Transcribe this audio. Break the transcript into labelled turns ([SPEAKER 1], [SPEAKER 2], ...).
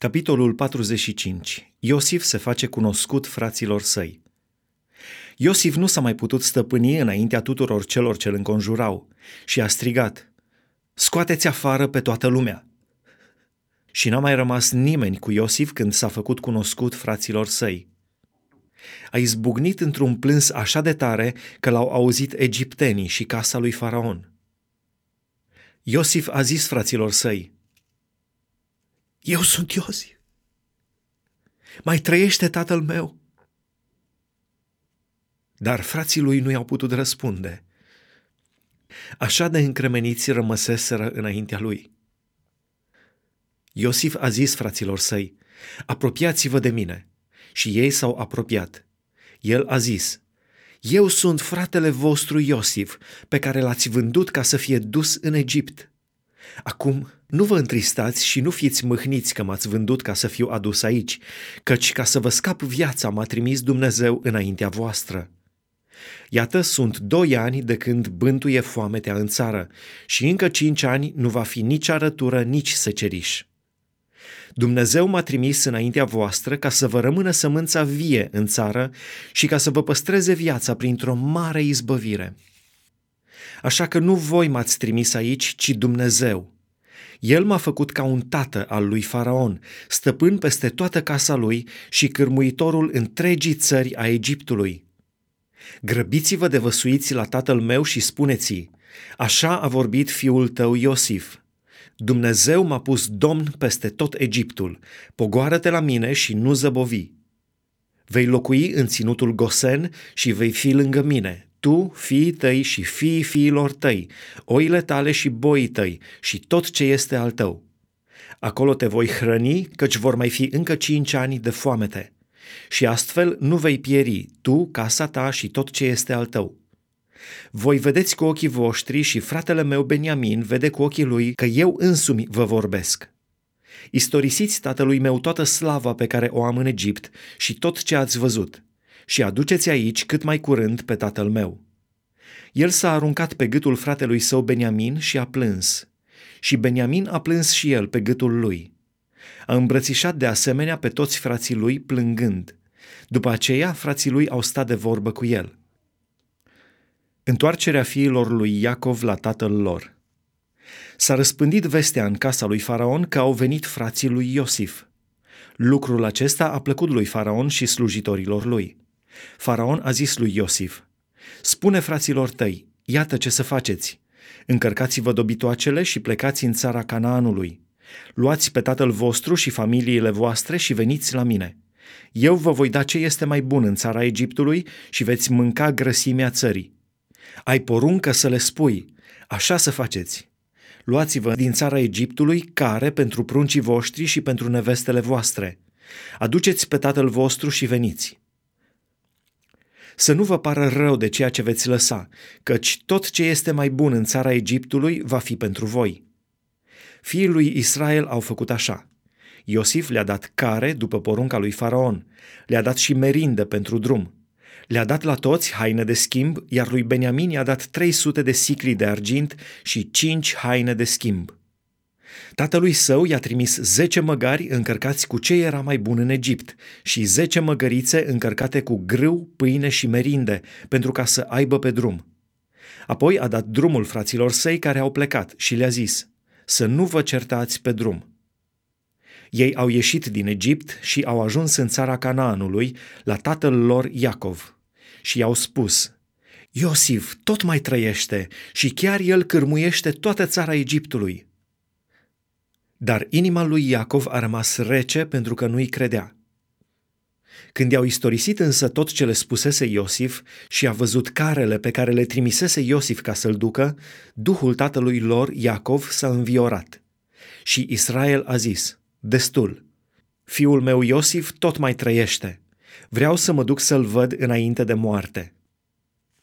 [SPEAKER 1] Capitolul 45. Iosif se face cunoscut fraților săi. Iosif nu s-a mai putut stăpâni înaintea tuturor celor ce îl înconjurau și a strigat, Scoateți afară pe toată lumea! Și n-a mai rămas nimeni cu Iosif când s-a făcut cunoscut fraților săi. A izbucnit într-un plâns așa de tare că l-au auzit egiptenii și casa lui Faraon. Iosif a zis fraților săi, eu sunt Iosif. Mai trăiește tatăl meu? Dar frații lui nu i-au putut răspunde. Așa de încremeniți rămăseseră înaintea lui. Iosif a zis fraților săi, apropiați-vă de mine. Și ei s-au apropiat. El a zis, eu sunt fratele vostru Iosif, pe care l-ați vândut ca să fie dus în Egipt. Acum nu vă întristați și nu fiți mâhniți că m-ați vândut ca să fiu adus aici, căci ca să vă scap viața m-a trimis Dumnezeu înaintea voastră. Iată, sunt doi ani de când bântuie foametea în țară și încă cinci ani nu va fi nici arătură, nici seceriș. Dumnezeu m-a trimis înaintea voastră ca să vă rămână sămânța vie în țară și ca să vă păstreze viața printr-o mare izbăvire. Așa că nu voi m-ați trimis aici, ci Dumnezeu. El m-a făcut ca un tată al lui Faraon, stăpân peste toată casa lui și cârmuitorul întregii țări a Egiptului. Grăbiți-vă de văsuiți la tatăl meu și spuneți așa a vorbit fiul tău Iosif. Dumnezeu m-a pus domn peste tot Egiptul, pogoară-te la mine și nu zăbovi. Vei locui în ținutul Gosen și vei fi lângă mine, tu, fiii tăi și fiii fiilor tăi, oile tale și boii tăi și tot ce este al tău. Acolo te voi hrăni, căci vor mai fi încă cinci ani de foamete. Și astfel nu vei pieri, tu, casa ta și tot ce este al tău. Voi vedeți cu ochii voștri și fratele meu Beniamin vede cu ochii lui că eu însumi vă vorbesc. Istorisiți tatălui meu toată slava pe care o am în Egipt și tot ce ați văzut și aduceți aici cât mai curând pe tatăl meu. El s-a aruncat pe gâtul fratelui său Beniamin și a plâns. Și Beniamin a plâns și el pe gâtul lui. A îmbrățișat de asemenea pe toți frații lui plângând. După aceea, frații lui au stat de vorbă cu el. Întoarcerea fiilor lui Iacov la tatăl lor. S-a răspândit vestea în casa lui Faraon că au venit frații lui Iosif. Lucrul acesta a plăcut lui Faraon și slujitorilor lui. Faraon a zis lui Iosif, Spune fraților tăi, iată ce să faceți. Încărcați-vă dobitoacele și plecați în țara Canaanului. Luați pe tatăl vostru și familiile voastre și veniți la mine. Eu vă voi da ce este mai bun în țara Egiptului și veți mânca grăsimea țării. Ai poruncă să le spui, așa să faceți. Luați-vă din țara Egiptului care pentru pruncii voștri și pentru nevestele voastre. Aduceți pe tatăl vostru și veniți. Să nu vă pară rău de ceea ce veți lăsa, căci tot ce este mai bun în țara Egiptului va fi pentru voi. Fiii lui Israel au făcut așa. Iosif le-a dat care după porunca lui Faraon, le-a dat și merindă pentru drum. Le-a dat la toți haine de schimb, iar lui Beniamin i-a dat 300 de sicli de argint și 5 haine de schimb. Tatălui său i-a trimis zece măgari încărcați cu ce era mai bun în Egipt și zece măgărițe încărcate cu grâu, pâine și merinde, pentru ca să aibă pe drum. Apoi a dat drumul fraților săi care au plecat și le-a zis, să nu vă certați pe drum. Ei au ieșit din Egipt și au ajuns în țara Canaanului, la tatăl lor Iacov. Și i-au spus, Iosif tot mai trăiește și chiar el cârmuiește toată țara Egiptului. Dar inima lui Iacov a rămas rece pentru că nu-i credea. Când i-au istorisit însă tot ce le spusese Iosif și a văzut carele pe care le trimisese Iosif ca să-l ducă, duhul tatălui lor, Iacov, s-a înviorat. Și Israel a zis, destul, fiul meu Iosif tot mai trăiește, vreau să mă duc să-l văd înainte de moarte.